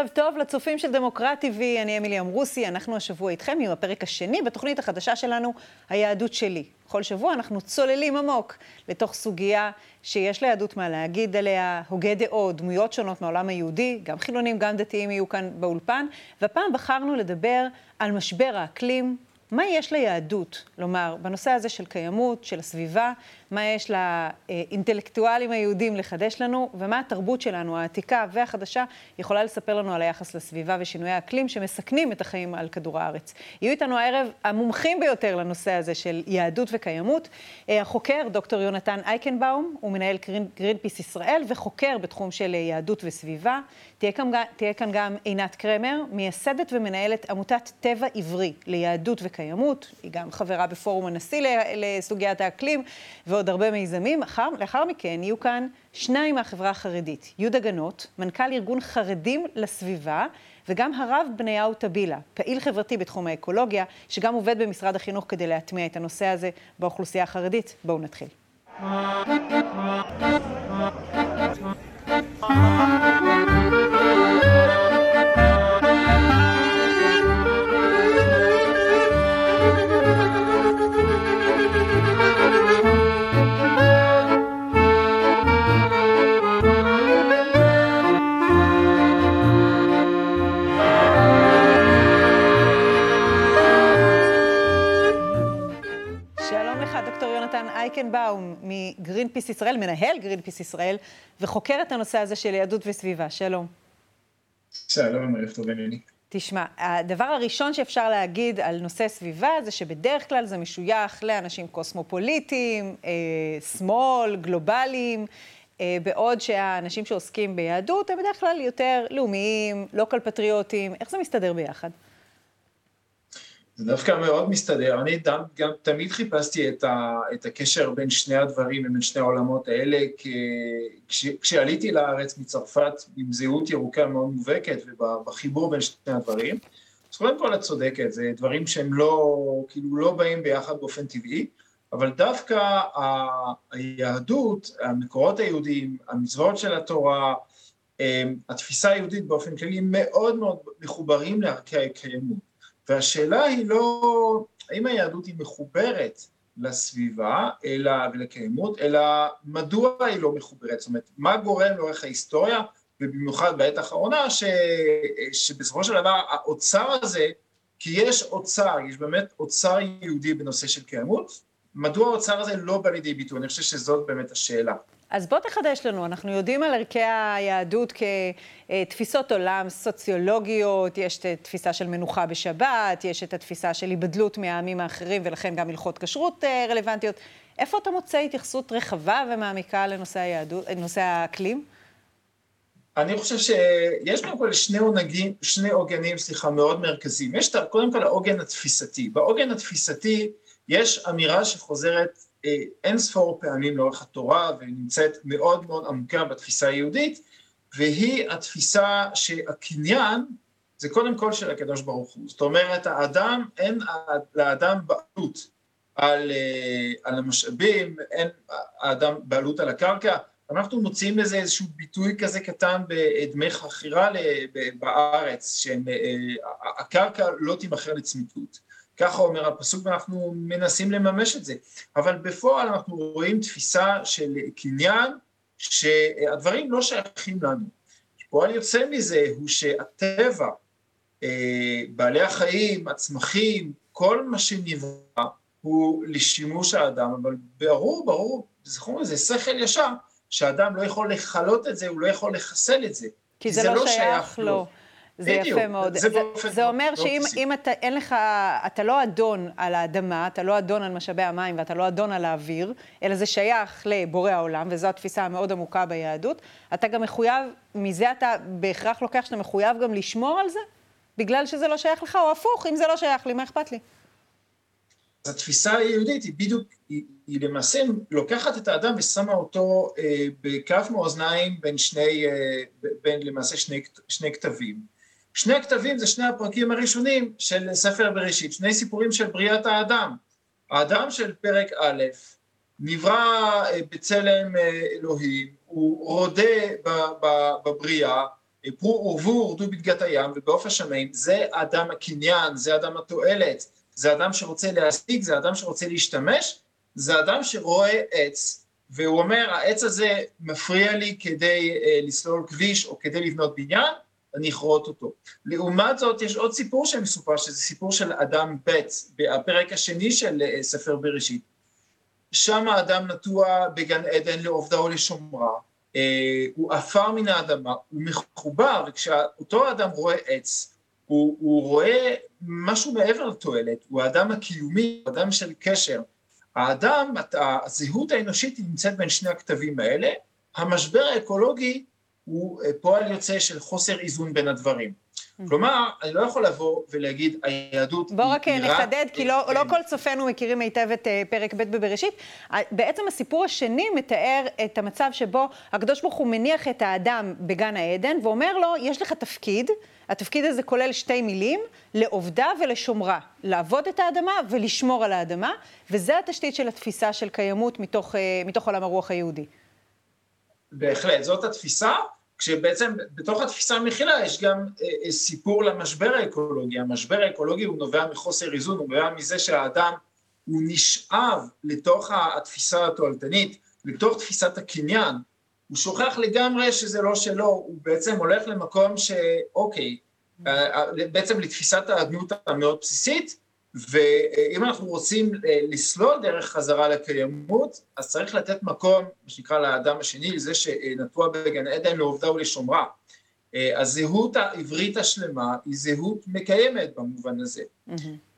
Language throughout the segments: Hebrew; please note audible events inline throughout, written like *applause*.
ערב טוב לצופים של דמוקרט TV, אני אמילי אמרוסי, אנחנו השבוע איתכם עם הפרק השני בתוכנית החדשה שלנו, היהדות שלי. בכל שבוע אנחנו צוללים עמוק לתוך סוגיה שיש ליהדות מה להגיד עליה, הוגי דעות, דמויות שונות מהעולם היהודי, גם חילונים, גם דתיים יהיו כאן באולפן, והפעם בחרנו לדבר על משבר האקלים, מה יש ליהדות לומר בנושא הזה של קיימות, של הסביבה, מה יש לאינטלקטואלים היהודים לחדש לנו, ומה התרבות שלנו, העתיקה והחדשה, יכולה לספר לנו על היחס לסביבה ושינויי האקלים שמסכנים את החיים על כדור הארץ. יהיו איתנו הערב המומחים ביותר לנושא הזה של יהדות וקיימות, החוקר דוקטור יונתן אייקנבאום, הוא מנהל גרין, גרינפיס ישראל וחוקר בתחום של יהדות וסביבה. תהיה כאן, תהיה כאן גם עינת קרמר, מייסדת ומנהלת עמותת טבע עברי ליהדות וקיימות, היא גם חברה בפורום הנשיא לסוגיית האקלים, ועוד הרבה מיזמים. לאחר, לאחר מכן יהיו כאן שניים מהחברה החרדית, יהודה גנות, מנכ"ל ארגון חרדים לסביבה, וגם הרב בניהו טבילה, פעיל חברתי בתחום האקולוגיה, שגם עובד במשרד החינוך כדי להטמיע את הנושא הזה באוכלוסייה החרדית. בואו נתחיל. מגרינפיס ישראל, מנהל גרינפיס ישראל, וחוקר את הנושא הזה של יהדות וסביבה. שלום. שלום, ערב טוב ענייני. תשמע, הדבר הראשון שאפשר להגיד על נושא סביבה זה שבדרך כלל זה משוייך לאנשים קוסמופוליטיים, אה, שמאל, גלובליים, אה, בעוד שהאנשים שעוסקים ביהדות הם בדרך כלל יותר לאומיים, לוקל פטריוטים. איך זה מסתדר ביחד? זה דווקא מאוד מסתדר. אני גם, גם תמיד חיפשתי את, ה, את הקשר בין שני הדברים ובין שני העולמות האלה, כש, כשעליתי לארץ מצרפת עם זהות ירוקה מאוד מובהקת ובחיבור בין שני הדברים, אז קודם כל את צודקת, זה דברים שהם לא, כאילו לא באים ביחד באופן טבעי, אבל דווקא היהדות, המקורות היהודיים, המצוות של התורה, התפיסה היהודית באופן כללי מאוד מאוד מחוברים לערכי הקיימות. והשאלה היא לא האם היהדות היא מחוברת לסביבה אלא ולקיימות, אלא מדוע היא לא מחוברת, זאת אומרת, מה גורם לאורך ההיסטוריה, ובמיוחד בעת האחרונה, ש, שבסופו של דבר האוצר הזה, כי יש אוצר, יש באמת אוצר יהודי בנושא של קיימות, מדוע האוצר הזה לא בא לידי ביטוי? אני חושב שזאת באמת השאלה. אז בוא תחדש לנו, אנחנו יודעים על ערכי היהדות כתפיסות עולם סוציולוגיות, יש את התפיסה של מנוחה בשבת, יש את התפיסה של היבדלות מהעמים האחרים ולכן גם הלכות כשרות אה, רלוונטיות. איפה אתה מוצא התייחסות רחבה ומעמיקה לנושא היהדות, לנושא האקלים? אני חושב שיש קודם כל שני עוגנים, שני עוגנים, סליחה, מאוד מרכזיים. יש קודם כל העוגן התפיסתי. בעוגן התפיסתי יש אמירה שחוזרת אין ספור פעמים לאורך התורה ונמצאת מאוד מאוד עמוקה בתפיסה היהודית והיא התפיסה שהקניין זה קודם כל של הקדוש ברוך הוא. זאת אומרת האדם, אין לאדם בעלות על, אה, על המשאבים, אין האדם בעלות על הקרקע, אנחנו מוצאים לזה איזשהו ביטוי כזה קטן בדמי חכירה בארץ, שהקרקע לא תימכר לצמיתות. ככה אומר הפסוק ואנחנו מנסים לממש את זה, אבל בפועל אנחנו רואים תפיסה של קניין שהדברים לא שייכים לנו. פועל יוצא מזה הוא שהטבע, אה, בעלי החיים, הצמחים, כל מה שנברא הוא לשימוש האדם, אבל ברור, ברור, זכרו, זה שכל ישר, שהאדם לא יכול לכלות את זה, הוא לא יכול לחסל את זה. כי זה, זה לא, לא שייך, שייך לו. לו. זה בדיוק, יפה מאוד. זה, זה, זה, זה אומר שאם אם אתה, אין לך, אתה לא אדון על האדמה, אתה לא אדון על משאבי המים ואתה לא אדון על האוויר, אלא זה שייך לבורא העולם, וזו התפיסה המאוד עמוקה ביהדות, אתה גם מחויב, מזה אתה בהכרח לוקח שאתה מחויב גם לשמור על זה? בגלל שזה לא שייך לך, או הפוך, אם זה לא שייך לי, מה אכפת לי? אז התפיסה היהודית היא בדיוק, היא, היא למעשה לוקחת את האדם ושמה אותו אה, בכף מאזניים בין שני, אה, בין למעשה שני, שני כתבים. שני הכתבים זה שני הפרקים הראשונים של ספר בראשית, שני סיפורים של בריאת האדם. האדם של פרק א' נברא אה, בצלם אה, אלוהים, הוא רודה בבריאה, פרו ורבו ורדו בדגת הים ובעוף השמיים, זה אדם הקניין, זה אדם התועלת, זה אדם שרוצה להשיג, זה אדם שרוצה להשתמש, זה אדם שרואה עץ, והוא אומר, העץ הזה מפריע לי כדי uh, לסלול כביש או כדי לבנות בניין, אני אכרות אותו. לעומת זאת, יש עוד סיפור שמסופר, שזה סיפור של אדם ב', בפרק השני של uh, ספר בראשית. שם האדם נטוע בגן עדן לעובדה ולשומרה, uh, הוא עפר מן האדמה, הוא מחובר, וכשאותו אדם רואה עץ, הוא, הוא רואה משהו מעבר לתועלת, הוא האדם הקיומי, הוא אדם של קשר. האדם, הזהות האנושית נמצאת בין שני הכתבים האלה, המשבר האקולוגי הוא אה, פועל יוצא של חוסר איזון בין הדברים. Mm-hmm. כלומר, אני לא יכול לבוא ולהגיד, היהדות בוא רק נחדד, כי לא, לא כל צופינו מכירים היטב את אה, פרק ב' בבראשית. בעצם הסיפור השני מתאר את המצב שבו הקדוש ברוך הוא מניח את האדם בגן העדן, ואומר לו, יש לך תפקיד, התפקיד הזה כולל שתי מילים, לעובדה ולשומרה. לעבוד את האדמה ולשמור על האדמה, וזה התשתית של התפיסה של קיימות מתוך, אה, מתוך עולם הרוח היהודי. בהחלט, זאת התפיסה, כשבעצם בתוך התפיסה המכילה יש גם אה, אה, סיפור למשבר האקולוגי. המשבר האקולוגי הוא נובע מחוסר איזון, הוא נובע מזה שהאדם הוא נשאב לתוך התפיסה התועלתנית, לתוך תפיסת הקניין, הוא שוכח לגמרי שזה לא שלו, הוא בעצם הולך למקום שאוקיי, אה, בעצם לתפיסת הדמות המאוד בסיסית, ואם אנחנו רוצים אה, לסלול דרך חזרה לקיימות, אז צריך לתת מקום, מה שנקרא לאדם השני, לזה שנטוע בגן עדן לעובדה ולשומרה. אה, הזהות העברית השלמה היא זהות מקיימת במובן הזה. Mm-hmm.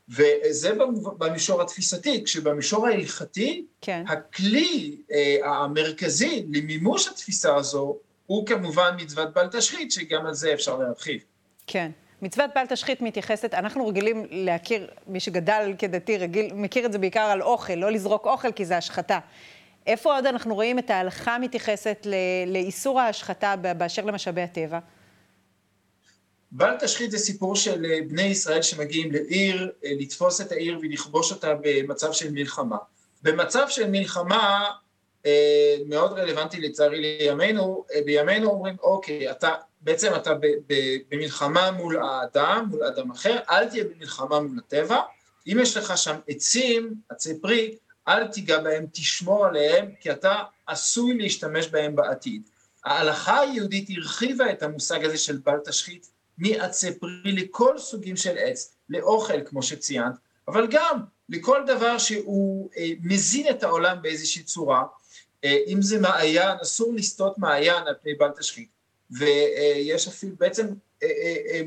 וזה במישור התפיסתי, כשבמישור ההלכתי, כן. הכלי אה, המרכזי למימוש התפיסה הזו הוא כמובן מצוות בל תשחית, שגם על זה אפשר להרחיב. כן. מצוות בל תשחית מתייחסת, אנחנו רגילים להכיר, מי שגדל כדתי רגיל, מכיר את זה בעיקר על אוכל, לא לזרוק אוכל כי זה השחתה. איפה עוד אנחנו רואים את ההלכה מתייחסת לאיסור ההשחתה באשר למשאבי הטבע? בל תשחית זה סיפור של אה, בני ישראל שמגיעים לעיר, אה, לתפוס את העיר ולכבוש אותה במצב של מלחמה. במצב של מלחמה אה, מאוד רלוונטי לצערי לימינו, בימינו אומרים אוקיי, אתה בעצם אתה ב, ב, במלחמה מול האדם, מול אדם אחר, אל תהיה במלחמה מול הטבע, אם יש לך שם עצים, עצי פרי, אל תיגע בהם, תשמור עליהם, כי אתה עשוי להשתמש בהם בעתיד. ההלכה היהודית הרחיבה את המושג הזה של בל תשחית מעצי פרי לכל סוגים של עץ, לאוכל כמו שציינת, אבל גם לכל דבר שהוא אה, מזין את העולם באיזושהי צורה, אה, אם זה מעיין, אסור לסטות מעיין על פני בל תשחית. ויש אפילו בעצם אה, אה, אה,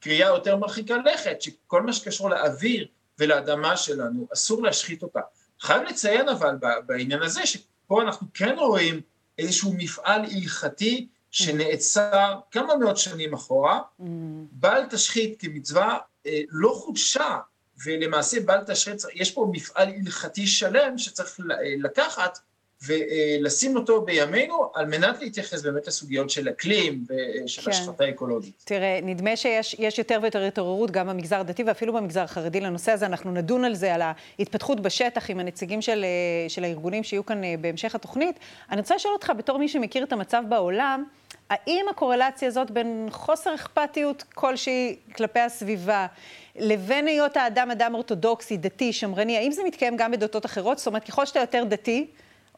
קריאה יותר מרחיקה לכת, שכל מה שקשור לאוויר ולאדמה שלנו, אסור להשחית אותה. חייב לציין אבל בעניין הזה, שפה אנחנו כן רואים איזשהו מפעל הלכתי שנעצר כמה מאות שנים אחורה, mm. בל תשחית כמצווה לא חודשה, ולמעשה בל תשחית, יש פה מפעל הלכתי שלם שצריך לקחת ולשים אותו בימינו על מנת להתייחס באמת לסוגיות של אקלים ושל כן. השחתה אקולוגית. תראה, נדמה שיש יותר ויותר התעוררות גם במגזר הדתי ואפילו במגזר החרדי לנושא הזה. אנחנו נדון על זה, על ההתפתחות בשטח עם הנציגים של, של הארגונים שיהיו כאן אה, בהמשך התוכנית. אני רוצה לשאול אותך, בתור מי שמכיר את המצב בעולם, האם הקורלציה הזאת בין חוסר אכפתיות כלשהי כלפי הסביבה, לבין היות האדם אדם אורתודוקסי, דתי, שמרני, האם זה מתקיים גם בדתות אחרות? זאת אומרת, ככל שאתה יותר דתי,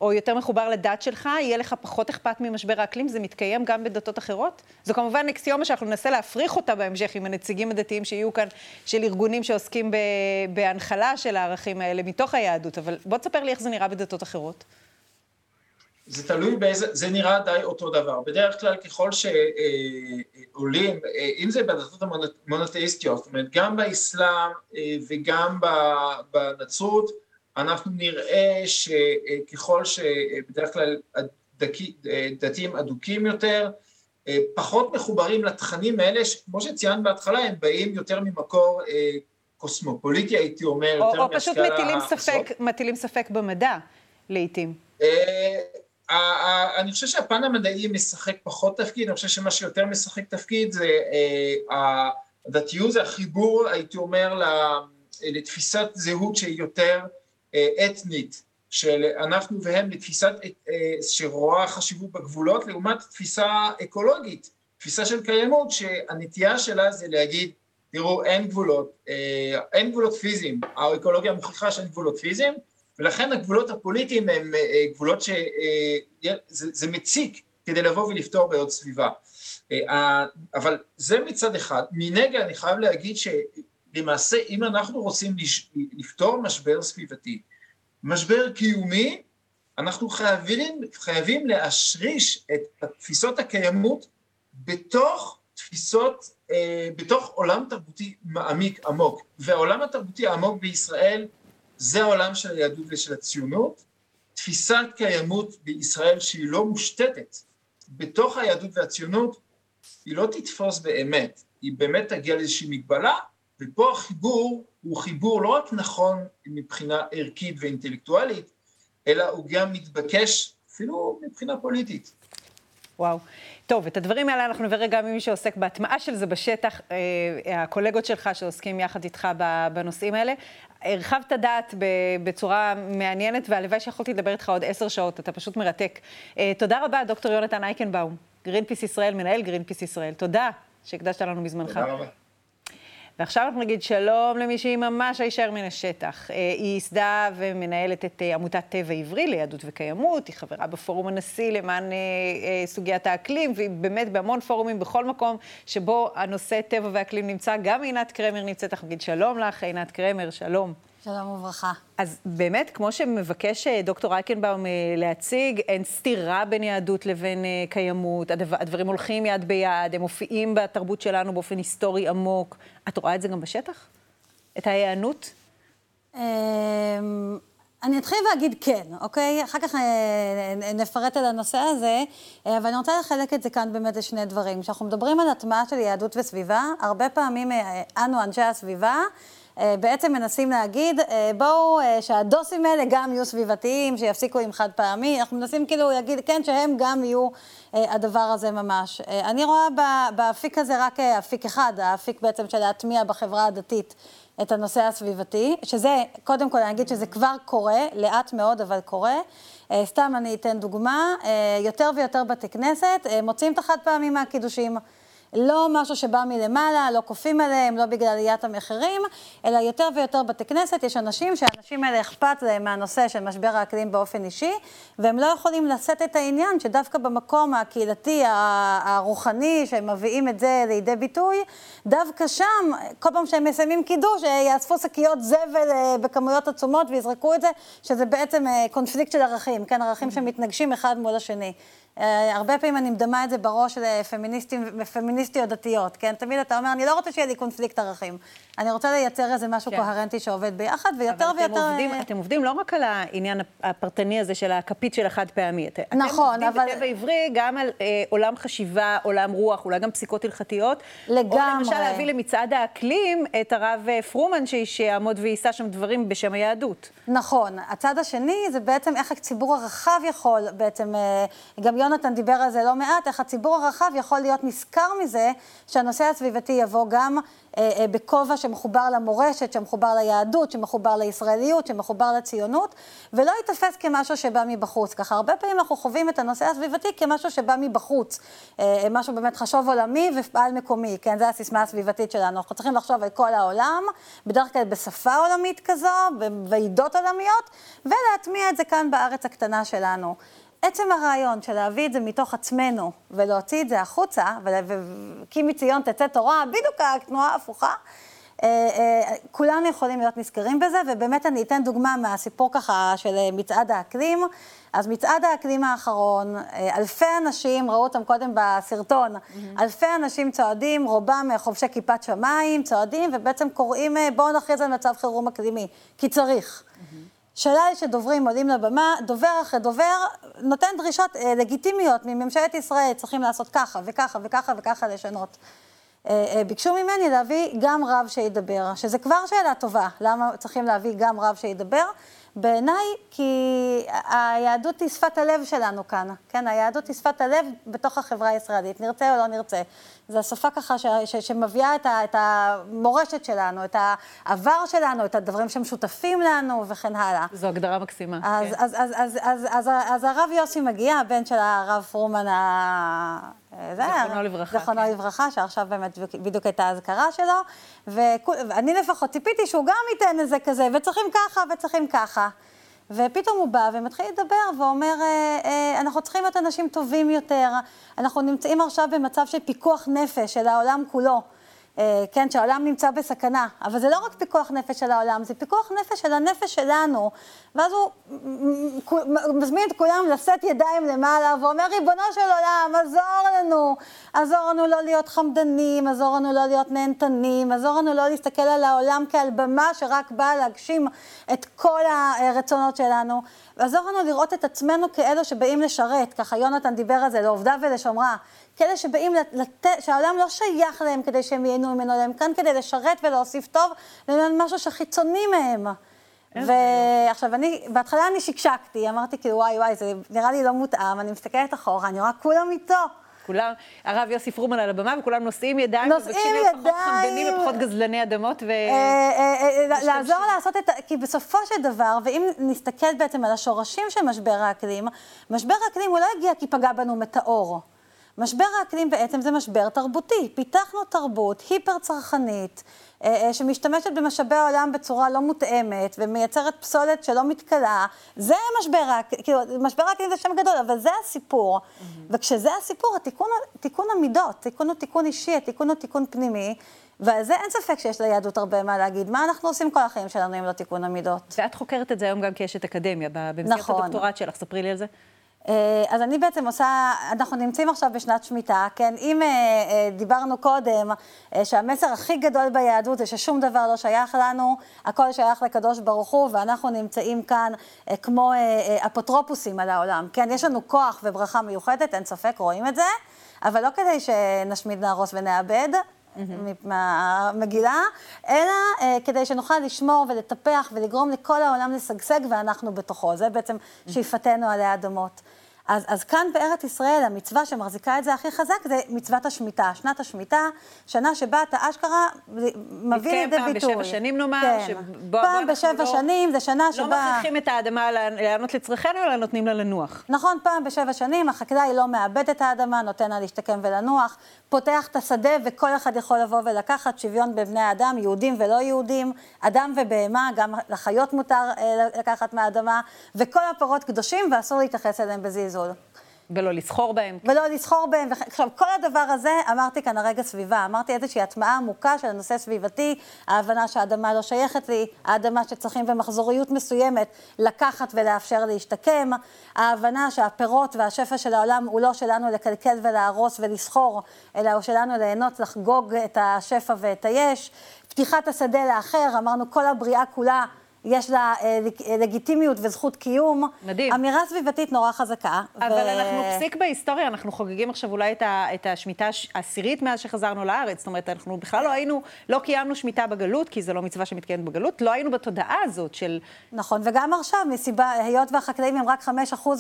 או יותר מחובר לדת שלך, יהיה לך פחות אכפת ממשבר האקלים, זה מתקיים גם בדתות אחרות? זו כמובן אקסיומה שאנחנו ננסה להפריך אותה בהמשך עם הנציגים הדתיים שיהיו כאן, של ארגונים שעוסקים בהנחלה של הערכים האלה מתוך היהדות, אבל בוא תספר לי איך זה נראה בדתות אחרות. זה תלוי באיזה, זה נראה די אותו דבר. בדרך כלל ככל שעולים, אם זה בדתות המונותאיסטיות, זאת אומרת גם באסלאם אה, וגם בנצרות, אנחנו נראה שככל שבדרך כלל דתיים אדוקים יותר, פחות מחוברים לתכנים האלה, שכמו שציינת בהתחלה, הם באים יותר ממקור אה, קוסמופוליטי, הייתי אומר, או, יותר או פשוט מטילים ספק, מטילים ספק במדע, לעיתים. אה, אני חושב שהפן המדעי משחק פחות תפקיד, אני חושב שמה שיותר משחק תפקיד זה אה, הדתיות, זה החיבור, הייתי אומר, לתפיסת זהות שהיא יותר אה, אתנית של אנחנו והם לתפיסת אה, שרואה חשיבות בגבולות לעומת תפיסה אקולוגית תפיסה של קיימות שהנטייה שלה זה להגיד, תראו, אין גבולות, אה, אין גבולות פיזיים, האקולוגיה מוכיחה שאין גבולות פיזיים, ולכן הגבולות הפוליטיים הם אה, גבולות שזה אה, מציק כדי לבוא ולפתור בעיות סביבה. אבל זה מצד אחד. מנגד אני חייב להגיד שלמעשה אם אנחנו רוצים לפתור משבר סביבתי, משבר קיומי, אנחנו חייבים, חייבים להשריש את תפיסות הקיימות בתוך תפיסות, אה, בתוך עולם תרבותי מעמיק, עמוק. והעולם התרבותי העמוק בישראל זה העולם של היהדות ושל הציונות. תפיסת קיימות בישראל שהיא לא מושתתת בתוך היהדות והציונות, היא לא תתפוס באמת, היא באמת תגיע לאיזושהי מגבלה, ופה החיבור הוא חיבור לא רק נכון מבחינה ערכית ואינטלקטואלית, אלא הוא גם מתבקש אפילו מבחינה פוליטית. וואו. טוב, את הדברים האלה אנחנו נברר גם ממי שעוסק בהטמעה של זה בשטח, אה, הקולגות שלך שעוסקים יחד איתך בנושאים האלה. הרחבת דעת בצורה מעניינת, והלוואי שיכולתי לדבר איתך עוד עשר שעות, אתה פשוט מרתק. אה, תודה רבה, דוקטור יונתן אייקנבאום, גרינפיס ישראל, מנהל גרינפיס ישראל. תודה שהקדשת לנו מזמנך. תודה רבה. ועכשיו אנחנו נגיד שלום למי שהיא ממש הישר מן השטח. אה, היא ייסדה ומנהלת את אה, עמותת טבע עברי ליהדות וקיימות, היא חברה בפורום הנשיא למען אה, סוגיית האקלים, והיא באמת בהמון פורומים בכל מקום שבו הנושא טבע ואקלים נמצא. גם עינת קרמר נמצאת, אנחנו נגיד שלום לך, עינת קרמר, שלום. שלום וברכה. אז באמת, כמו שמבקש אה, דוקטור אייקנבאום אה, להציג, אין סתירה בין יהדות לבין אה, קיימות, הדבר, הדברים הולכים יד ביד, הם מופיעים בתרבות שלנו באופן היסטורי עמוק. את רואה את זה גם בשטח? את ההיענות? אמ, אני אתחיל ואגיד כן, אוקיי? אחר כך נפרט על הנושא הזה, אבל אני רוצה לחלק את זה כאן באמת לשני דברים. כשאנחנו מדברים על הטמעה של יהדות וסביבה, הרבה פעמים אנו, אנשי הסביבה, בעצם מנסים להגיד, אה, בואו, אה, שהדוסים האלה גם יהיו סביבתיים, שיפסיקו עם חד פעמי, אנחנו מנסים כאילו להגיד, כן, שהם גם יהיו הדבר הזה ממש. אני רואה באפיק הזה רק אפיק אחד, האפיק בעצם של להטמיע בחברה הדתית את הנושא הסביבתי, שזה, קודם כל אני אגיד שזה כבר קורה, לאט מאוד, אבל קורה. סתם אני אתן דוגמה, יותר ויותר בתי כנסת מוצאים את החד פעמי מהקידושים. לא משהו שבא מלמעלה, לא כופים עליהם, לא בגלל עליית המחירים, אלא יותר ויותר בתי כנסת, יש אנשים שהאנשים האלה אכפת להם מהנושא של משבר האקלים באופן אישי, והם לא יכולים לשאת את העניין שדווקא במקום הקהילתי, הרוחני, שהם מביאים את זה לידי ביטוי, דווקא שם, כל פעם שהם מסיימים קידוש, אה, יאספו שקיות זבל אה, בכמויות עצומות ויזרקו את זה, שזה בעצם אה, קונפליקט של ערכים, כן, ערכים שמתנגשים אחד מול השני. אה, הרבה פעמים אני מדמה את זה בראש של פמיניסטים ופמיניסטיות דתיות, כן? תמיד אתה אומר, אני לא רוצה שיהיה לי קונפליקט ערכים. אני רוצה לייצר איזה משהו כן. קוהרנטי שעובד ביחד, ויותר אבל ויותר... אתם עובדים, אתם עובדים לא רק על העניין הפרטני הזה של הכפית של החד פעמי. נכון, אתם עובדים בטבע עברי גם על אה, עולם חשיבה, עולם רוח, אולי גם פסיקות הלכתיות. לגמרי. או למשל להביא למצעד האקלים את הרב אה, פרומן, שיעמוד ויישא שם דברים בשם היהדות. נכון. הצד השני זה בעצם איך הציבור הרחב יכול בעצם, אה, גם יונתן דיבר על זה לא מעט, איך הציבור הרחב יכול להיות נשכר מזה שהנושא הסביבתי יבוא גם אה, אה, בכובע שמחובר למורשת, שמחובר ליהדות, שמחובר לישראליות, שמחובר לציונות, ולא ייתפס כמשהו שבא מבחוץ. ככה, הרבה פעמים אנחנו חווים את הנושא הסביבתי כמשהו שבא מבחוץ. אה, משהו באמת חשוב עולמי ופעל מקומי, כן? זו הסיסמה הסביבתית שלנו. אנחנו צריכים לחשוב על כל העולם, בדרך כלל בשפה עולמית כזו, בוועידות עולמיות, ולהטמיע את זה כאן בארץ הקטנה שלנו. עצם הרעיון של להביא את זה מתוך עצמנו ולהוציא את זה החוצה, וכי מציון תצא תורה, בדיוק התנועה ההפוכה, אה, אה, כולנו יכולים להיות נזכרים בזה, ובאמת אני אתן דוגמה מהסיפור ככה של אה, מצעד האקלים. אז מצעד האקלים האחרון, אלפי אנשים, ראו אותם קודם בסרטון, mm-hmm. אלפי אנשים צועדים, רובם חובשי כיפת שמיים, צועדים, ובעצם קוראים בואו נכריז על מצב חירום אקלימי, כי צריך. Mm-hmm. שלל של דוברים עולים לבמה, דובר אחרי דובר נותן דרישות אה, לגיטימיות מממשלת ישראל, צריכים לעשות ככה וככה וככה וככה לשנות. אה, אה, ביקשו ממני להביא גם רב שידבר, שזה כבר שאלה טובה, למה צריכים להביא גם רב שידבר? בעיניי, כי היהדות היא שפת הלב שלנו כאן, כן? היהדות היא שפת הלב בתוך החברה הישראלית, נרצה או לא נרצה. זו השפה ככה ש, ש, שמביאה את, ה, את המורשת שלנו, את העבר שלנו, את הדברים שמשותפים לנו וכן הלאה. זו הגדרה מקסימה. אז, כן. אז, אז, אז, אז, אז, אז, אז הרב יוסי מגיע, הבן של הרב פרומן זכרונו לברכה. זכרונו כן. לברכה, שעכשיו באמת בדיוק הייתה האזכרה שלו, ואני לפחות ציפיתי שהוא גם ייתן איזה כזה, וצריכים ככה וצריכים ככה. ופתאום הוא בא ומתחיל לדבר ואומר, אה, אה, אנחנו צריכים להיות אנשים טובים יותר, אנחנו נמצאים עכשיו במצב של פיקוח נפש של העולם כולו. אה, כן, שהעולם נמצא בסכנה. אבל זה לא רק פיקוח נפש של העולם, זה פיקוח נפש של הנפש שלנו. ואז הוא מזמין את כולם לשאת ידיים למעלה, ואומר, ריבונו של עולם, עזור לנו. עזור לנו לא להיות חמדנים, עזור לנו לא להיות נהנתנים, עזור לנו לא להסתכל על העולם כעל במה שרק באה להגשים את כל הרצונות שלנו. עזור לנו לראות את עצמנו כאלו שבאים לשרת, ככה יונתן דיבר על זה, לעובדיו ולשומרה. כאלה שבאים לתת, שהעולם לא שייך להם כדי שהם ייהנו ממנו, הם כאן כדי לשרת ולהוסיף טוב, לבין משהו שחיצוני מהם. ועכשיו אני, בהתחלה אני שקשקתי, אמרתי כאילו וואי וואי, זה נראה לי לא מותאם, אני מסתכלת אחורה, אני רואה כולם איתו. כולם, הרב יוסי פרומן על הבמה, וכולם נושאים ידיים, נושאים ידיים, להיות פחות חמדנים ופחות גזלני אדמות, ו... אה, אה, אה, לעזור לעשות את, כי בסופו של דבר, ואם נסתכל בעצם על השורשים של משבר האקלים, משבר האקלים הוא לא הגיע כי פגע בנו מטאור. משבר האקלים בעצם זה משבר תרבותי. פיתחנו תרבות היפר-צרכנית, אה, אה, שמשתמשת במשאבי העולם בצורה לא מותאמת, ומייצרת פסולת שלא מתכלה. זה משבר האקלים, כאילו, משבר האקלים זה שם גדול, אבל זה הסיפור. Mm-hmm. וכשזה הסיפור, התיקון, תיקון המידות, תיקון הוא תיקון אישי, התיקון הוא תיקון פנימי. ועל זה אין ספק שיש ליהדות הרבה מה להגיד. מה אנחנו עושים כל החיים שלנו אם לא תיקון המידות? ואת חוקרת את זה היום גם כאשת אקדמיה, במסגרת נכון. הדוקטורט שלך, ספרי לי על זה. אה, אז אני בעצם עושה, אנחנו נמצאים עכשיו בשנת שמיטה, כן? אם אה, אה, דיברנו קודם שהמסר הכי גדול ביהדות זה ששום דבר לא שייך לנו, הכל שייך לקדוש ברוך הוא, ואנחנו נמצאים כאן כמו אפוטרופוסים על העולם, כן? יש לנו כוח וברכה מיוחדת, אין ספק, רואים את זה, אבל לא כדי שנשמיד, נהרוס ונאבד, מהמגילה, אלא אה, כדי שנוכל לשמור ולטפח ולגרום לכל העולם לשגשג ואנחנו בתוכו. זה בעצם שאיפתנו עלי אדמות. אז, אז כאן בארץ ישראל, המצווה שמחזיקה את זה הכי חזק זה מצוות השמיטה. שנת השמיטה, שנה שבה אתה אשכרה מביא לידי ביטוי. מתקיים פעם בשבע שנים נאמר, כן. שבו, פעם בשבע לא, שנים, זה שנה לא שבה... לא מכריחים את האדמה לענות לצרכינו, אלא נותנים לה לנוח. נכון, פעם בשבע שנים, החקלאי לא מאבד את האדמה, נותן לה להשתקם ולנוח, פותח את השדה וכל אחד יכול לבוא ולקחת שוויון בין בני האדם, יהודים ולא יהודים, אדם ובהמה, גם לחיות מותר אה, לקחת מהאדמה, וכל הפרות קדושים ואסור להתייחס אליהם בזלזול. זול. ולא לסחור בהם. ולא לסחור בהם. עכשיו, כל הדבר הזה, אמרתי כאן הרגע סביבה, אמרתי איזושהי הטמעה עמוקה של הנושא סביבתי, ההבנה שהאדמה לא שייכת לי, האדמה שצריכים במחזוריות מסוימת לקחת ולאפשר להשתקם, ההבנה שהפירות והשפע של העולם הוא לא שלנו לקלקל ולהרוס ולסחור, אלא הוא שלנו ליהנות, לחגוג את השפע ואת היש. פתיחת השדה לאחר, אמרנו כל הבריאה כולה יש לה אה, לגיטימיות וזכות קיום. מדהים. אמירה סביבתית נורא חזקה. אבל ו... אנחנו פסיק בהיסטוריה, אנחנו חוגגים עכשיו אולי את, ה, את השמיטה העשירית מאז שחזרנו לארץ. זאת אומרת, אנחנו בכלל לא היינו, לא קיימנו שמיטה בגלות, כי זו לא מצווה שמתקיימת בגלות, לא היינו בתודעה הזאת של... נכון, וגם עכשיו, מסיבה, היות והחקלאים הם רק 5%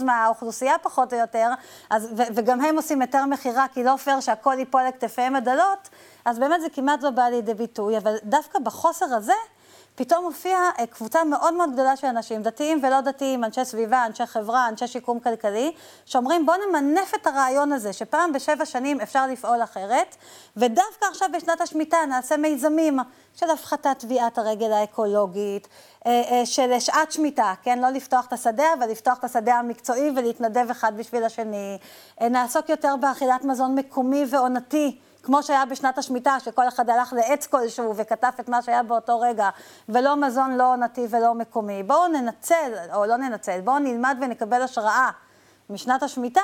מהאוכלוסייה פחות או יותר, אז, ו, וגם הם עושים יותר מכירה, כי לא פייר שהכל ייפול לכתפיהם הדלות, אז באמת זה כמעט לא בא לידי ביטוי, אבל דווקא בחוסר הזה, פתאום הופיעה אה, קבוצה מאוד מאוד גדולה של אנשים, דתיים ולא דתיים, אנשי סביבה, אנשי חברה, אנשי שיקום כלכלי, שאומרים בואו נמנף את הרעיון הזה, שפעם בשבע שנים אפשר לפעול אחרת, ודווקא עכשיו בשנת השמיטה נעשה מיזמים של הפחתת טביעת הרגל האקולוגית, אה, אה, של שעת שמיטה, כן? לא לפתוח את השדה, אבל לפתוח את השדה המקצועי ולהתנדב אחד בשביל השני. נעסוק יותר באכילת מזון מקומי ועונתי. כמו שהיה בשנת השמיטה, שכל אחד הלך לעץ כלשהו וכתב את מה שהיה באותו רגע, ולא מזון לא עונתי ולא מקומי. בואו ננצל, או לא ננצל, בואו נלמד ונקבל השראה משנת השמיטה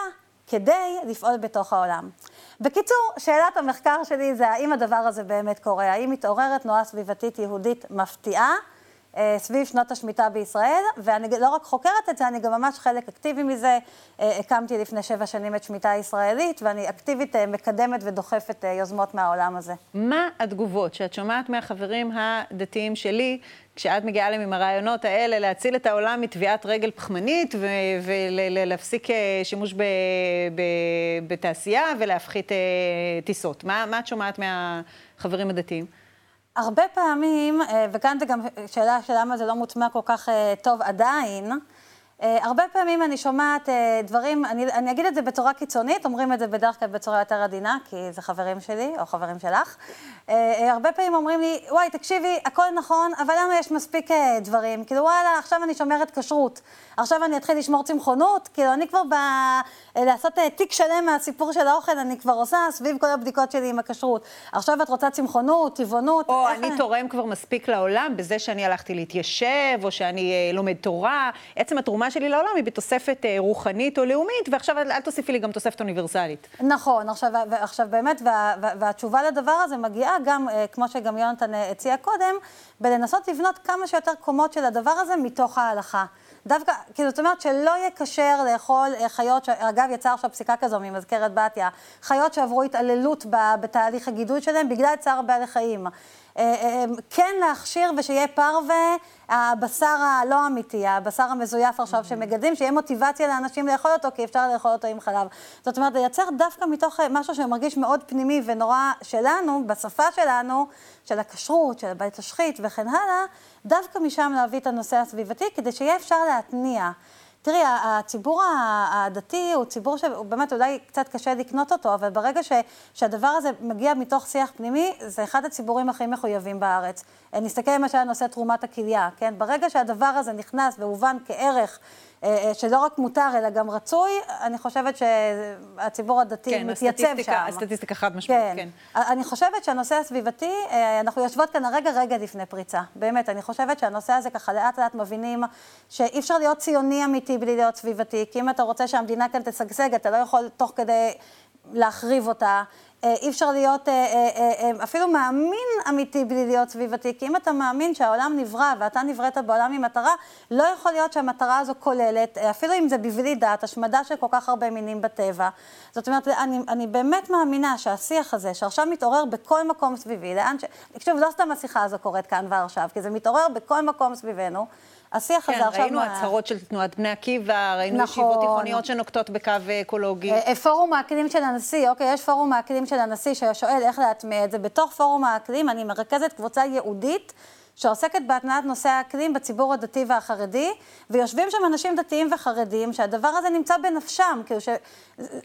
כדי לפעול בתוך העולם. בקיצור, שאלת המחקר שלי זה האם הדבר הזה באמת קורה, האם מתעוררת תנועה סביבתית יהודית מפתיעה? אה, סביב שנות השמיטה בישראל, ואני לא רק חוקרת את זה, אני גם ממש חלק אקטיבי מזה. אה, הקמתי לפני שבע שנים את שמיטה הישראלית, ואני אקטיבית אה, מקדמת ודוחפת יוזמות מהעולם הזה. מה התגובות שאת שומעת מהחברים הדתיים שלי, כשאת מגיעה להם עם הרעיונות האלה להציל את העולם מטביעת רגל פחמנית ולהפסיק שימוש בתעשייה ולהפחית טיסות? מה, מה את שומעת מהחברים הדתיים? הרבה פעמים, אה, וכאן זה גם שאלה של למה זה לא מוטמע כל כך אה, טוב עדיין, הרבה פעמים אני שומעת אה, דברים, אני, אני אגיד את זה בצורה קיצונית, אומרים את זה בדרך כלל בצורה יותר עדינה, כי זה חברים שלי או חברים שלך. אה, הרבה פעמים אומרים לי, וואי, תקשיבי, הכל נכון, אבל לנו יש מספיק דברים. כאילו, וואלה, עכשיו אני שומרת כשרות. עכשיו אני אתחיל לשמור צמחונות, כאילו, אני כבר באה לעשות תיק שלם מהסיפור של האוכל, אני כבר עושה סביב כל הבדיקות שלי עם הכשרות. עכשיו את רוצה צמחונות, טבעונות. או אני אני תורם כבר מספיק לעולם בזה שאני הלכתי להתיישב, או שאני לומד תורה. עצם התרומה שלי לעולם היא בתוספת אה, רוחנית או לאומית, ועכשיו אל תוסיפי לי גם תוספת אוניברסלית. נכון, עכשיו, עכשיו באמת, וה, וה, והתשובה לדבר הזה מגיעה גם, אה, כמו שגם יונתן אה, הציע קודם, בלנסות לבנות כמה שיותר קומות של הדבר הזה מתוך ההלכה. דווקא, כאילו, זאת אומרת שלא יהיה כשר לאכול חיות, ש... אגב, יצא עכשיו פסיקה כזו ממזכרת בתיה, חיות שעברו התעללות בתהליך הגידול שלהם בגלל צער בעלי חיים. אה, אה, כן להכשיר ושיהיה פרווה, הבשר הלא אמיתי, הבשר המזויף עכשיו mm-hmm. שמגדלים, שיהיה מוטיבציה לאנשים לאכול אותו, כי אפשר לאכול אותו עם חלב. זאת אומרת, לייצר דווקא מתוך אה, משהו שמרגיש מאוד פנימי ונורא שלנו, בשפה שלנו, של הכשרות, של בית השחית וכן הלאה, דווקא משם להביא את הנושא הסביבתי, כדי שיהיה אפשר להתניע. תראי, הציבור הדתי הוא ציבור שבאמת אולי קצת קשה לקנות אותו, אבל ברגע ש, שהדבר הזה מגיע מתוך שיח פנימי, זה אחד הציבורים הכי מחויבים בארץ. נסתכל למשל על נושא תרומת הכליה, כן? ברגע שהדבר הזה נכנס והובן כערך אה, אה, שלא רק מותר, אלא גם רצוי, אני חושבת שהציבור הדתי כן, מתייצב שם. כן, הסטטיסטיקה חד משמעית, כן. כן. אני חושבת שהנושא הסביבתי, אה, אנחנו יושבות כאן הרגע רגע לפני פריצה. באמת, אני חושבת שהנושא הזה ככה לאט לאט מבינים שאי אפשר להיות ציוני אמיתי בלי להיות סביבתי, כי אם אתה רוצה שהמדינה כאן תשגשג, אתה לא יכול תוך כדי להחריב אותה. אה, אי אפשר להיות אה, אה, אפילו מאמין אמיתי בלי להיות סביבתי, כי אם אתה מאמין שהעולם נברא ואתה נבראת בעולם עם מטרה, לא יכול להיות שהמטרה הזו כוללת, אפילו אם זה בבלי דעת, השמדה של כל כך הרבה מינים בטבע. זאת אומרת, אני, אני באמת מאמינה שהשיח הזה, שעכשיו מתעורר בכל מקום סביבי, לאן ש... תקשיב, לא סתם השיחה הזו קורית כאן ועכשיו, כי זה מתעורר בכל מקום סביבנו. השיח הזה כן, עכשיו... כן, ראינו הצהרות של תנועת בני עקיבא, ראינו נכון. ישיבות תיכוניות שנוקטות בקו אקולוגי. אה, אה, פורום האקלים של הנשיא, אוקיי, יש פורום האקלים של הנשיא ששואל איך להטמיע את זה. בתוך פורום האקלים אני מרכזת קבוצה ייעודית. שעוסקת בהתנעת נושא האקלים בציבור הדתי והחרדי, ויושבים שם אנשים דתיים וחרדים, שהדבר הזה נמצא בנפשם, כאילו ש...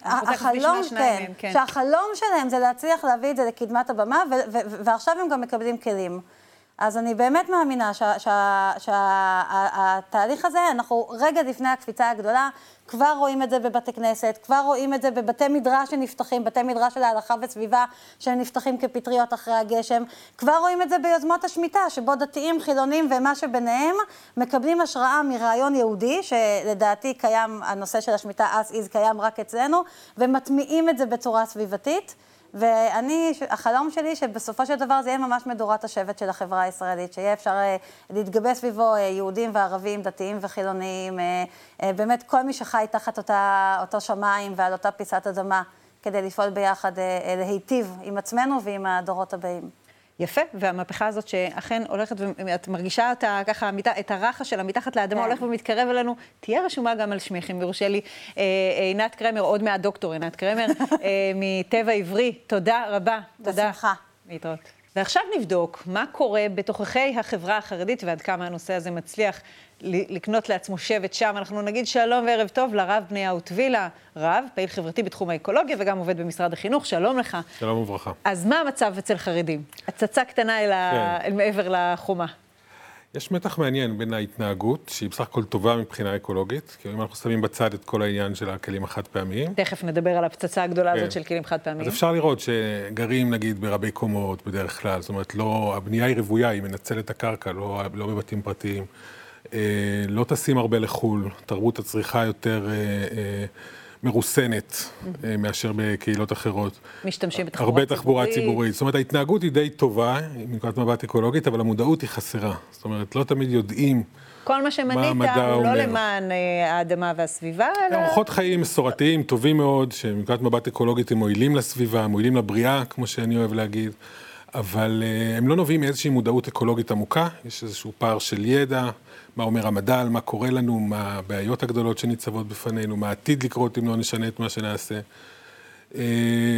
החלום, כן, כן, שהחלום שלהם זה להצליח להביא את זה לקדמת הבמה, ועכשיו הם גם מקבלים כלים. אז אני באמת מאמינה שהתהליך הזה, אנחנו רגע לפני הקפיצה הגדולה, כבר רואים את זה בבתי כנסת, כבר רואים את זה בבתי מדרש שנפתחים, בתי מדרש של ההלכה וסביבה שנפתחים כפטריות אחרי הגשם, כבר רואים את זה ביוזמות השמיטה, שבו דתיים, חילונים ומה שביניהם מקבלים השראה מרעיון יהודי, שלדעתי קיים, הנושא של השמיטה as is קיים רק אצלנו, ומטמיעים את זה בצורה סביבתית. ואני, החלום שלי שבסופו של דבר זה יהיה ממש מדורת השבט של החברה הישראלית, שיהיה אפשר אה, להתגבש סביבו אה, יהודים וערבים, דתיים וחילונים, אה, באמת כל מי שחי תחת אותה, אותו שמיים ועל אותה פיסת אדמה, כדי לפעול ביחד, להיטיב עם עצמנו ועם הדורות הבאים. יפה, והמהפכה הזאת שאכן הולכת, ואת מרגישה אותה ככה, את הרחש שלה מתחת לאדמה, כן. הולך ומתקרב אלינו, תהיה רשומה גם על שמך, אם יורשה לי. אה, עינת קרמר, עוד מעט דוקטור עינת קרמר, *laughs* אה, מטבע עברי, תודה רבה. תודה. בשמחה. להתראות. ועכשיו נבדוק מה קורה בתוככי החברה החרדית ועד כמה הנושא הזה מצליח לקנות לעצמו שבט שם. אנחנו נגיד שלום וערב טוב לרב בניהו טבילה, רב, פעיל חברתי בתחום האקולוגיה וגם עובד במשרד החינוך. שלום לך. שלום וברכה. אז מה המצב אצל חרדים? הצצה קטנה אל, כן. אל מעבר לחומה. יש מתח מעניין בין ההתנהגות, שהיא בסך הכל טובה מבחינה אקולוגית, כי אם אנחנו שמים בצד את כל העניין של הכלים החד פעמיים. תכף נדבר על הפצצה הגדולה כן. הזאת של כלים חד פעמיים. אז אפשר לראות שגרים נגיד ברבי קומות בדרך כלל, זאת אומרת, לא, הבנייה היא רוויה, היא מנצלת את הקרקע, לא, לא בבתים פרטיים. אה, לא טסים הרבה לחו"ל, תרבות הצריכה יותר אה, אה, מרוסנת mm-hmm. מאשר בקהילות אחרות. משתמשים בתחבורה ציבורית. הרבה תחבורה ציבורית. זאת אומרת, ההתנהגות היא די טובה, מנקודת מבט אקולוגית, אבל המודעות היא חסרה. זאת אומרת, לא תמיד יודעים... כל מה שמנית הוא לא למען האדמה והסביבה, אלא... אורחות חיים מסורתיים, טובים מאוד, שמנקודת מבט אקולוגית הם מועילים לסביבה, מועילים לבריאה, כמו שאני אוהב להגיד, אבל הם לא נובעים מאיזושהי מודעות אקולוגית עמוקה, יש איזשהו פער של ידע, מה אומר המדע על מה קורה לנו, מה הבעיות הגדולות שניצבות בפנינו, מה עתיד לקרות אם לא נשנה את מה שנעשה. אה,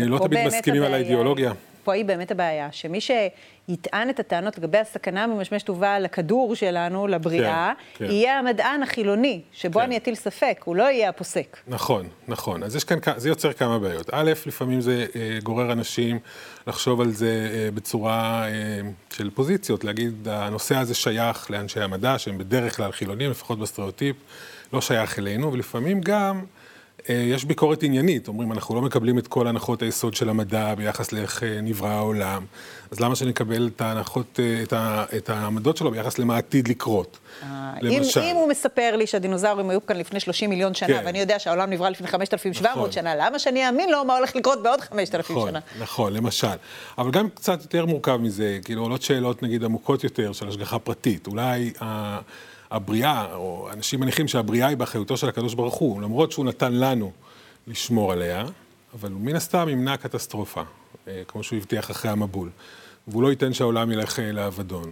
לא תמיד מסכימים על האידיאולוגיה. פה היא באמת הבעיה, שמי שיטען את הטענות לגבי הסכנה הממשמשת ובאה לכדור שלנו, לבריאה, כן, כן. יהיה המדען החילוני, שבו כן. אני אטיל ספק, הוא לא יהיה הפוסק. נכון, נכון. אז יש כאן, זה יוצר כמה בעיות. א', לפעמים זה אה, גורר אנשים לחשוב על זה אה, בצורה אה, של פוזיציות, להגיד, הנושא הזה שייך לאנשי המדע, שהם בדרך כלל חילונים, לפחות בסטריאוטיפ, לא שייך אלינו, ולפעמים גם... אה, יש ביקורת עניינית, אומרים, אנחנו לא מקבלים את כל הנחות היסוד של המדע ביחס לאיך אה, נברא העולם, אז למה שנקבל את ההנחות, אה, את, ה, את העמדות שלו ביחס למה עתיד לקרות? למשל. אם, אם הוא מספר לי שהדינוזאורים היו כאן לפני 30 מיליון שנה, כן. ואני יודע שהעולם נברא לפני 5,700 נכון. שנה, למה שאני אאמין לו מה הולך לקרות בעוד 5,000 נכון, שנה? נכון, למשל. אבל גם קצת יותר מורכב מזה, כאילו עולות שאלות נגיד עמוקות יותר של השגחה פרטית. אולי... הבריאה, או אנשים מניחים שהבריאה היא באחריותו של הקדוש ברוך הוא, למרות שהוא נתן לנו לשמור עליה, אבל הוא מן הסתם ימנע קטסטרופה, אה, כמו שהוא הבטיח אחרי המבול, והוא לא ייתן שהעולם ילך אה, לאבדון.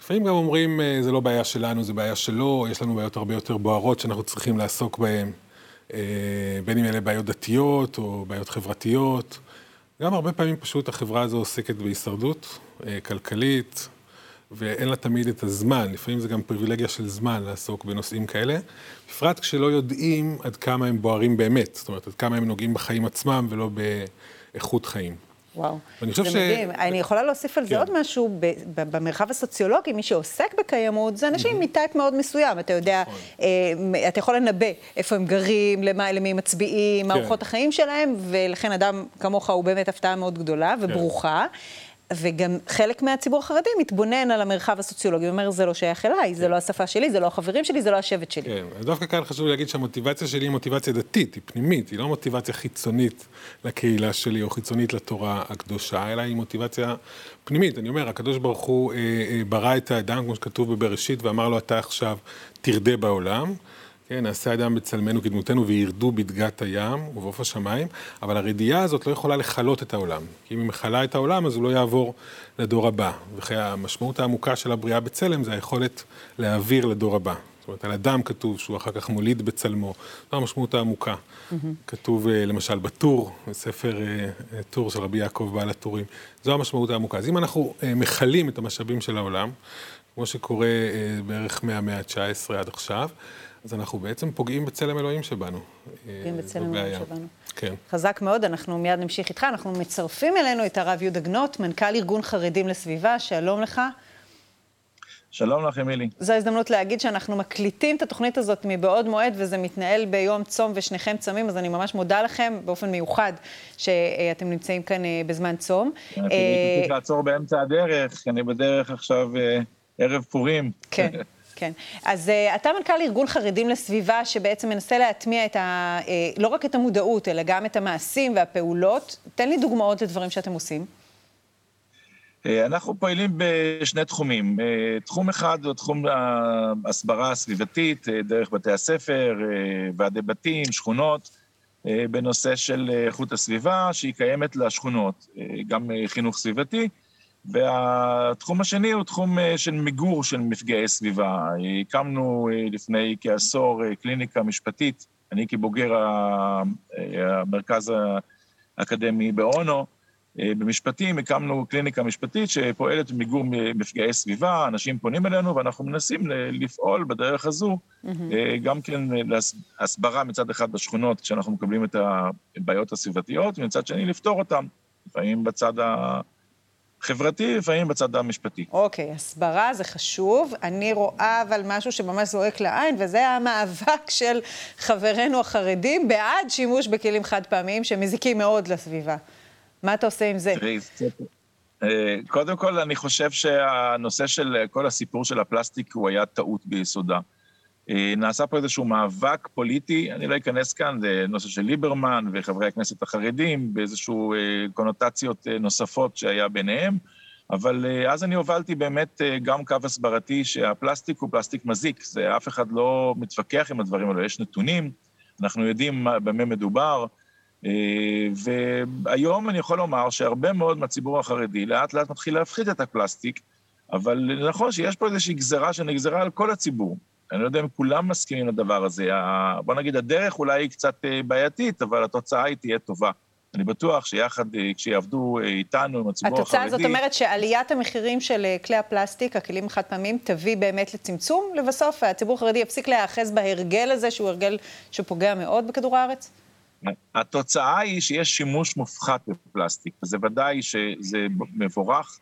לפעמים גם אומרים, אה, זה לא בעיה שלנו, זה בעיה שלו, יש לנו בעיות הרבה יותר בוערות שאנחנו צריכים לעסוק בהן, בין אם אלה בעיות דתיות או בעיות חברתיות. גם הרבה פעמים פשוט החברה הזו עוסקת בהישרדות כלכלית, ואין לה תמיד את הזמן, לפעמים זה גם פריבילגיה של זמן לעסוק בנושאים כאלה, בפרט כשלא יודעים עד כמה הם בוערים באמת, זאת אומרת, עד כמה הם נוגעים בחיים עצמם ולא באיכות חיים. וואו, זה ש... מדהים. אני יכולה להוסיף על זה כן. עוד משהו, במרחב הסוציולוגי, מי שעוסק בקיימות, זה אנשים מטייפ מאוד מסוים. אתה יודע, נכון. אה, אתה יכול לנבא איפה הם גרים, למה, למי הם מצביעים, מה כן. אורחות החיים שלהם, ולכן אדם כמוך הוא באמת הפתעה מאוד גדולה וברוכה. כן. וגם חלק מהציבור החרדי מתבונן על המרחב הסוציולוגי, ואומר, זה לא שייך אליי, זה לא השפה שלי, זה לא החברים שלי, זה לא השבט שלי. כן, דווקא כאן חשוב להגיד שהמוטיבציה שלי היא מוטיבציה דתית, היא פנימית, היא לא מוטיבציה חיצונית לקהילה שלי או חיצונית לתורה הקדושה, אלא היא מוטיבציה פנימית. אני אומר, הקדוש ברוך הוא אה, אה, ברא את האדם, כמו שכתוב בבראשית, ואמר לו, אתה עכשיו תרדה בעולם. כן, נעשה אדם בצלמנו כדמותנו וירדו בדגת הים ובעוף השמיים, אבל הרדיעה הזאת לא יכולה לכלות את העולם. כי אם היא מכלה את העולם, אז הוא לא יעבור לדור הבא. וכי המשמעות העמוקה של הבריאה בצלם זה היכולת להעביר לדור הבא. זאת אומרת, על אדם כתוב שהוא אחר כך מוליד בצלמו. זו המשמעות העמוקה. Mm-hmm. כתוב אה, למשל בטור, בספר אה, טור של רבי יעקב בעל הטורים. זו המשמעות העמוקה. אז אם אנחנו אה, מכלים את המשאבים של העולם, כמו שקורה בערך מהמאה ה-19 עד עכשיו, אז אנחנו בעצם פוגעים בצלם אלוהים שבנו. פוגעים אה, בצלם אלוהים שבנו. כן. חזק מאוד, אנחנו מיד נמשיך איתך. אנחנו מצרפים אלינו את הרב יהודה גנות, מנכ"ל ארגון חרדים לסביבה, שלום לך. שלום לך, אמילי. זו הזדמנות להגיד שאנחנו מקליטים את התוכנית הזאת מבעוד מועד, וזה מתנהל ביום צום ושניכם צמים, אז אני ממש מודה לכם באופן מיוחד שאתם נמצאים כאן אה, בזמן צום. אני צריך לעצור באמצע הדרך, אני בדרך עכשיו אה, ערב פורים. כן. *laughs* כן. אז uh, אתה מנכ"ל ארגון חרדים לסביבה, שבעצם מנסה להטמיע את ה, uh, לא רק את המודעות, אלא גם את המעשים והפעולות. תן לי דוגמאות לדברים שאתם עושים. אה, אנחנו פועלים בשני תחומים. תחום אחד הוא תחום ההסברה הסביבתית, דרך בתי הספר, ועדי בתים, שכונות, בנושא של איכות הסביבה, שהיא קיימת לשכונות, גם חינוך סביבתי. והתחום השני הוא תחום אה, של מיגור של מפגעי סביבה. הקמנו אה, לפני כעשור אה, קליניקה משפטית, אני כבוגר המרכז האקדמי באונו, במשפטים הקמנו קליניקה משפטית שפועלת במיגור מפגעי סביבה, אנשים פונים אלינו ואנחנו מנסים לפעול בדרך הזו, mm-hmm. גם כן להסברה מצד אחד בשכונות כשאנחנו מקבלים את הבעיות הסביבתיות, ומצד שני לפתור אותן, לפעמים בצד ה... חברתי, לפעמים בצד המשפטי. אוקיי, okay, הסברה זה חשוב. אני רואה אבל משהו שממש זועק לעין, וזה המאבק של חברינו החרדים בעד שימוש בכלים חד פעמיים שמזיקים מאוד לסביבה. מה אתה עושה עם זה? תראי, אה, קודם כל, אני חושב שהנושא של כל הסיפור של הפלסטיק הוא היה טעות ביסודה. אה, נעשה פה איזשהו מאבק פוליטי, אני לא אכנס כאן, זה נושא של ליברמן וחברי הכנסת החרדים, באיזשהו אה, קונוטציות אה, נוספות שהיה ביניהם, אבל אז אני הובלתי באמת גם קו הסברתי שהפלסטיק הוא פלסטיק מזיק, זה אף אחד לא מתווכח עם הדברים האלו, יש נתונים, אנחנו יודעים במה מדובר, והיום אני יכול לומר שהרבה מאוד מהציבור החרדי לאט לאט מתחיל להפחית את הפלסטיק, אבל נכון שיש פה איזושהי גזרה שנגזרה על כל הציבור. אני לא יודע אם כולם מסכימים לדבר הזה. בוא נגיד, הדרך אולי היא קצת אה, בעייתית, אבל התוצאה היא תהיה טובה. אני בטוח שיחד, אה, כשיעבדו אה, איתנו, עם הציבור החרדי... התוצאה הזאת אומרת שעליית המחירים של כלי הפלסטיק, הכלים החד פעמים, תביא באמת לצמצום לבסוף? הציבור החרדי יפסיק להיאחז בהרגל הזה, שהוא הרגל שפוגע מאוד בכדור הארץ? התוצאה היא שיש שימוש מופחת בפלסטיק, וזה ודאי שזה מבורך,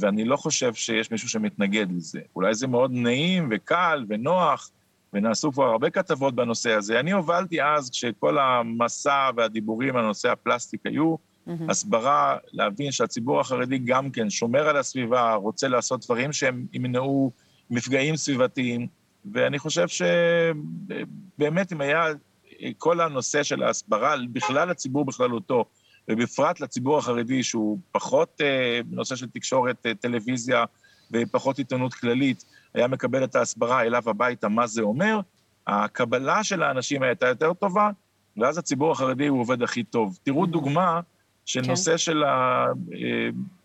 ואני לא חושב שיש מישהו שמתנגד לזה. אולי זה מאוד נעים וקל ונוח, ונעשו כבר הרבה כתבות בנושא הזה. אני הובלתי אז, כשכל המסע והדיבורים על נושא הפלסטיק היו, mm-hmm. הסברה, להבין שהציבור החרדי גם כן שומר על הסביבה, רוצה לעשות דברים שהם ימנעו מפגעים סביבתיים, ואני חושב שבאמת אם היה כל הנושא של ההסברה, בכלל הציבור בכללותו, ובפרט לציבור החרדי, שהוא פחות אה, נושא של תקשורת, אה, טלוויזיה ופחות עיתונות כללית, היה מקבל את ההסברה אליו הביתה, מה זה אומר, הקבלה של האנשים הייתה יותר טובה, ואז הציבור החרדי הוא עובד הכי טוב. תראו mm-hmm. דוגמה של כן. נושא של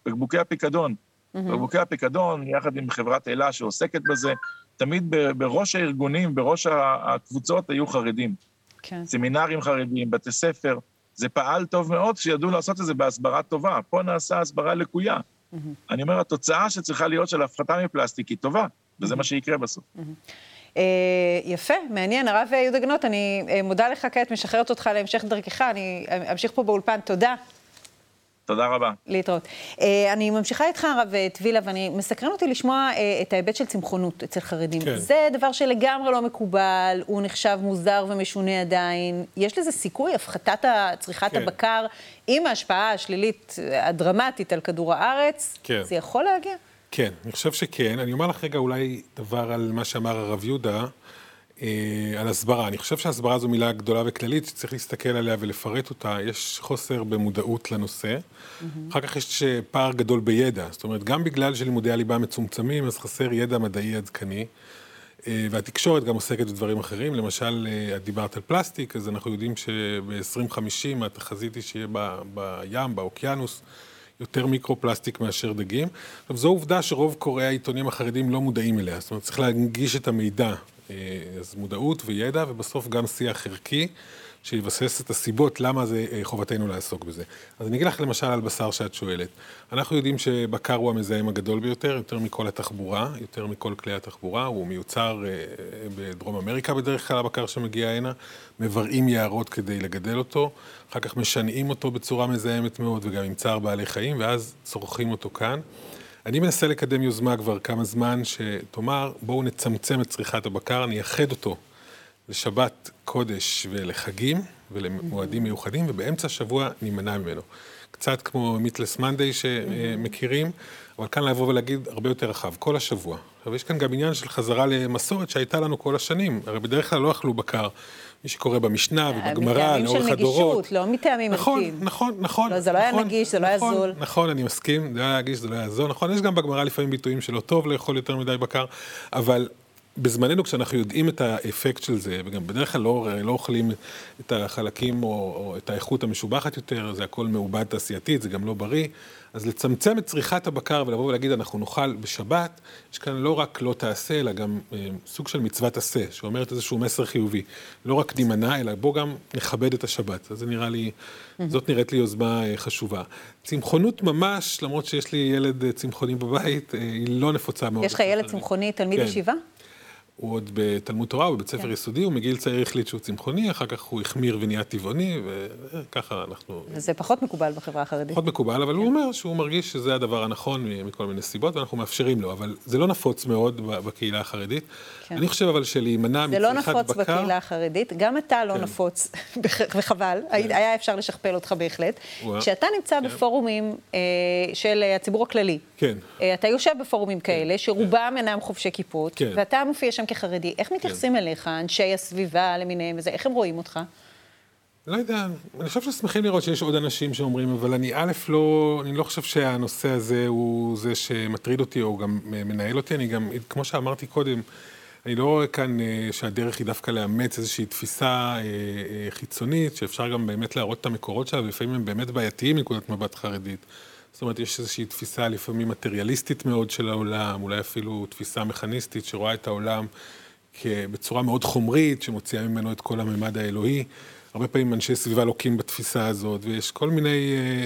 בקבוקי הפיקדון. Mm-hmm. בקבוקי הפיקדון, יחד עם חברת אלה שעוסקת בזה, תמיד בראש הארגונים, בראש הקבוצות היו חרדים. כן. סמינרים חרדיים, בתי ספר. זה פעל טוב מאוד כשידעו לעשות את זה בהסברה טובה. פה נעשה הסברה לקויה. Mm-hmm. אני אומר, התוצאה שצריכה להיות של הפחתה מפלסטיק היא טובה, וזה mm-hmm. מה שיקרה בסוף. Mm-hmm. Uh, יפה, מעניין. הרב יהודה גנות, אני uh, מודה לך כעת, משחררת אותך להמשך דרכך, אני אמשיך פה באולפן. תודה. תודה רבה. להתראות. אה, אני ממשיכה איתך, הרב טבילה, ואני, מסקרן אותי לשמוע אה, את ההיבט של צמחונות אצל חרדים. כן. זה דבר שלגמרי לא מקובל, הוא נחשב מוזר ומשונה עדיין. יש לזה סיכוי, הפחתת צריכת כן. הבקר, עם ההשפעה השלילית הדרמטית על כדור הארץ, כן. זה יכול להגיע? כן, אני חושב שכן. אני אומר לך רגע אולי דבר על מה שאמר הרב יהודה. אה, על הסברה. אני חושב שהסברה זו מילה גדולה וכללית, שצריך להסתכל עליה ולפרט אותה. יש חוסר במודעות לנושא. Mm-hmm. אחר כך יש פער גדול בידע. זאת אומרת, גם בגלל שלימודי הליבה מצומצמים, אז חסר ידע מדעי עדכני. אה, והתקשורת גם עוסקת בדברים אחרים. למשל, אה, את דיברת על פלסטיק, אז אנחנו יודעים שב-2050 התחזית היא שיהיה בים, באוקיינוס, יותר מיקרו-פלסטיק מאשר דגים. עכשיו, זו עובדה שרוב קוראי העיתונים החרדים לא מודעים אליה. זאת אומרת, צריך להנגיש את המידע אה, אז מודעות וידע, ובסוף גם שיח ערכי, שיבסס את הסיבות למה זה אה, חובתנו לעסוק בזה. אז אני אגיד לך למשל על בשר שאת שואלת. אנחנו יודעים שבקר הוא המזהם הגדול ביותר, יותר מכל התחבורה, יותר מכל כלי התחבורה, הוא מיוצר אה, בדרום אמריקה בדרך כלל, הבקר שמגיע הנה, מבראים יערות כדי לגדל אותו, אחר כך משנעים אותו בצורה מזהמת מאוד, וגם עם צער בעלי חיים, ואז צורכים אותו כאן. אני מנסה לקדם יוזמה כבר כמה זמן, שתאמר, בואו נצמצם את צריכת הבקר, נייחד אותו לשבת קודש ולחגים ולמועדים מיוחדים, ובאמצע השבוע נימנע ממנו. קצת כמו מיטלס מנדי שמכירים, אבל כאן לבוא ולהגיד הרבה יותר רחב, כל השבוע. עכשיו, יש כאן גם עניין של חזרה למסורת שהייתה לנו כל השנים. הרי בדרך כלל לא אכלו בקר. מי שקורא במשנה ובגמרא, לאורך הדורות. מטעמים של נגישות, לא מטעמים נכון, ערכיים. נכון, נכון, נכון. לא, זה לא נכון, היה נגיש, זה לא נכון, היה זול. נכון, אני מסכים, זה לא היה נגיש, זה לא היה זול. נכון, יש גם בגמרא לפעמים ביטויים שלא טוב לאכול יותר מדי בקר, אבל בזמננו, כשאנחנו יודעים את האפקט של זה, וגם בדרך כלל לא, לא אוכלים את החלקים או, או את האיכות המשובחת יותר, זה הכל מעובד תעשייתית, זה גם לא בריא, אז לצמצם את צריכת הבקר ולבוא ולהגיד, אנחנו נאכל בשבת, יש כאן לא רק לא תעשה, אלא גם אה, סוג של מצוות עשה, שאומרת איזשהו מסר חיובי. לא רק נימנע, אלא בוא גם נכבד את השבת. אז זה נראה לי, זאת נראית לי יוזמה אה, חשובה. צמחונות ממש, למרות שיש לי ילד אה, צמחוני בבית, אה, היא לא נפוצה מאוד. יש לך ילד צמחוני, תלמיד כן. הוא עוד בתלמוד תורה, הוא בבית ספר כן. יסודי, הוא מגיל צעיר החליט שהוא צמחוני, אחר כך הוא החמיר ונהיה טבעוני, וככה אנחנו... וזה פחות מקובל בחברה החרדית. פחות מקובל, אבל כן. הוא אומר שהוא מרגיש שזה הדבר הנכון מכל מיני סיבות, ואנחנו מאפשרים לו, אבל זה לא נפוץ מאוד בקהילה החרדית. כן. אני חושב אבל שלהימנע מצריכת בקר... זה לא נפוץ בקר... בקהילה החרדית, גם אתה לא כן. נפוץ, *laughs* וחבל, כן. היה אפשר לשכפל אותך בהחלט. כשאתה נמצא כן. בפורומים אה, של הציבור הכללי, כן. אה, אתה יושב בפורומים כאלה, כן. שרובם אינם חובשי כיפות, כן. ואתה מופיע שם כחרדי. איך מתייחסים כן. אליך, אנשי הסביבה למיניהם וזה, איך הם רואים אותך? לא יודע, אני חושב ששמחים לראות שיש עוד אנשים שאומרים, אבל אני א', לא, אני לא חושב שהנושא הזה הוא זה שמטריד אותי או גם מנהל אותי, אני גם, כמו שאמרתי קודם, אני לא רואה כאן אה, שהדרך היא דווקא לאמץ איזושהי תפיסה אה, חיצונית, שאפשר גם באמת להראות את המקורות שלה, ולפעמים הם באמת בעייתיים מנקודת מבט חרדית. זאת אומרת, יש איזושהי תפיסה לפעמים מטריאליסטית מאוד של העולם, אולי אפילו תפיסה מכניסטית שרואה את העולם בצורה מאוד חומרית, שמוציאה ממנו את כל הממד האלוהי. הרבה פעמים אנשי סביבה לוקים בתפיסה הזאת, ויש כל מיני... אה,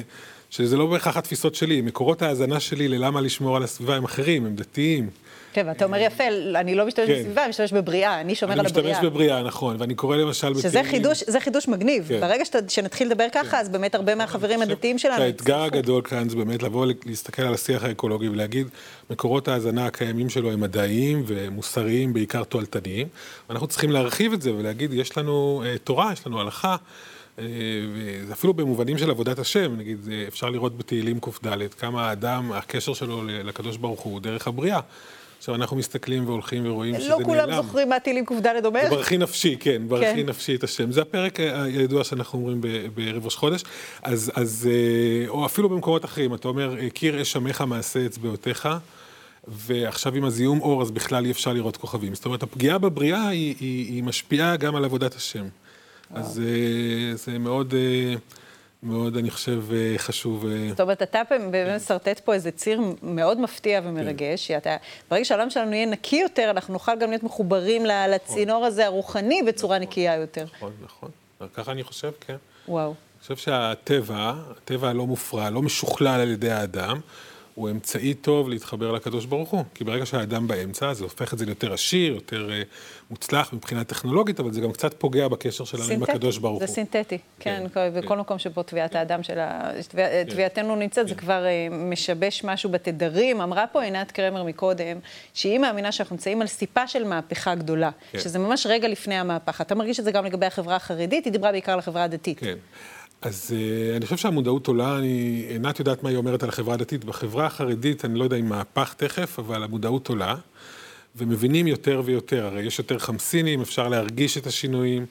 שזה לא בהכרח התפיסות שלי, מקורות ההאזנה שלי ללמה לשמור על הסביבה הם אחרים, הם דתיים. כן, ואתה אומר יפה, אני לא משתמש כן. בסביבה, אני משתמש בבריאה, אני שומר על הבריאה. אני משתמש בבריאה, נכון, ואני קורא למשל... שזה. חידוש, זה חידוש מגניב. כן. ברגע שת, שנתחיל לדבר ככה, כן. אז באמת הרבה מהחברים הדתיים שלנו... האתגר הגדול כאן זה באמת לבוא להסתכל על השיח האקולוגי ולהגיד, מקורות ההאזנה הקיימים שלו הם מדעיים ומוסריים, בעיקר תועלתניים. ואנחנו צריכים להרחיב את זה ולהגיד, יש לנו uh, תורה, יש לנו הלכה. אה, אפילו במובנים של עבודת השם, נגיד, אפשר לראות בתהילים קד, כמה האדם, הקשר שלו לקדוש ברוך הוא דרך הבריאה. עכשיו אנחנו מסתכלים והולכים ורואים שזה נעלם. לא כולם זוכרים מה תהילים קד אומר. ברכי נפשי, כן, ברכי כן. נפשי את השם. זה הפרק הידוע שאנחנו אומרים בערב ראש חודש. אז, אז, אה, או אפילו במקומות אחרים, אתה אומר, קיר אש עמך מעשה אצבעותיך. ועכשיו עם הזיהום אור, אז בכלל אי אפשר לראות כוכבים. זאת אומרת, הפגיעה בבריאה היא, היא, היא משפיעה גם על עבודת השם. אז אה, זה מאוד... אה, מאוד, אני חושב, אה, חשוב. זאת אומרת, אתה באמת מסרטט פה איזה ציר מאוד מפתיע ומרגש, כן. שאתה, ברגע שהעולם שלנו יהיה נקי יותר, אנחנו נוכל גם להיות מחוברים לצינור הזה הרוחני בצורה נכון, נקייה יותר. נכון, נכון. ככה אני חושב, כן. וואו. אני חושב שהטבע, הטבע הלא מופרע, לא משוכלל על ידי האדם, הוא אמצעי טוב להתחבר לקדוש ברוך הוא. כי ברגע שהאדם באמצע, זה הופך את זה ליותר עשיר, יותר uh, מוצלח מבחינה טכנולוגית, אבל זה גם קצת פוגע בקשר שלנו עם הקדוש ברוך הוא. זה סינתטי, כן, כן בכל כן. מקום שבו טביעת כן. האדם של ה... כן. טביעתנו נמצאת, כן. זה כבר uh, משבש משהו בתדרים. אמרה פה עינת קרמר מקודם, שהיא מאמינה שאנחנו נמצאים על סיפה של מהפכה גדולה, כן. שזה ממש רגע לפני המהפך. אתה מרגיש את זה גם לגבי החברה החרדית, היא דיברה בעיקר על החברה הדתית. כן. אז uh, אני חושב שהמודעות עולה, אני, עינת יודעת מה היא אומרת על החברה הדתית. בחברה החרדית, אני לא יודע אם מהפך תכף, אבל המודעות עולה, ומבינים יותר ויותר. הרי יש יותר חמסינים, אפשר להרגיש את השינויים.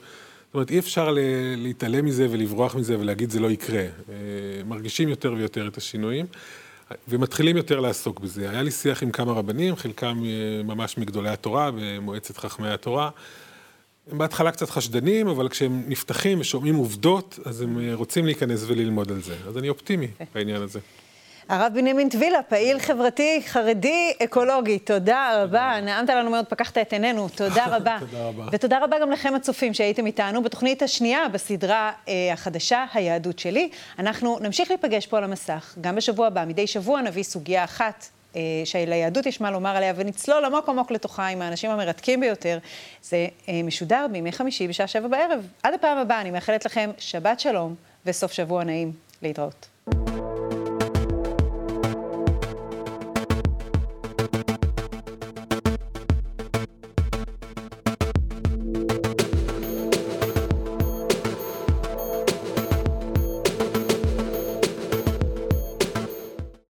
זאת אומרת, אי אפשר להתעלם מזה ולברוח מזה ולהגיד זה לא יקרה. Uh, מרגישים יותר ויותר את השינויים, ומתחילים יותר לעסוק בזה. היה לי שיח עם כמה רבנים, חלקם uh, ממש מגדולי התורה, במועצת חכמי התורה. הם בהתחלה קצת חשדנים, אבל כשהם נפתחים ושומעים עובדות, אז הם אה, רוצים להיכנס וללמוד על זה. אז אני אופטימי בעניין הזה. הרב בנימין טבילה, פעיל חברתי, חרדי, אקולוגי, תודה רבה. נעמת לנו מאוד, פקחת את עינינו, תודה *laughs* רבה. תודה רבה. ותודה רבה גם לכם הצופים שהייתם איתנו בתוכנית השנייה בסדרה אה, החדשה, היהדות שלי. אנחנו נמשיך להיפגש פה על המסך, גם בשבוע הבא. מדי שבוע נביא סוגיה אחת שליהדות יש מה לומר עליה, ונצלול עמוק עמוק לתוכה עם האנשים המרתקים ביותר. זה אה, משודר בימי חמישי בשעה שבע בערב. עד הפעם הבאה, אני מאחלת לכם שבת שלום וסוף שבוע נעים. להתראות.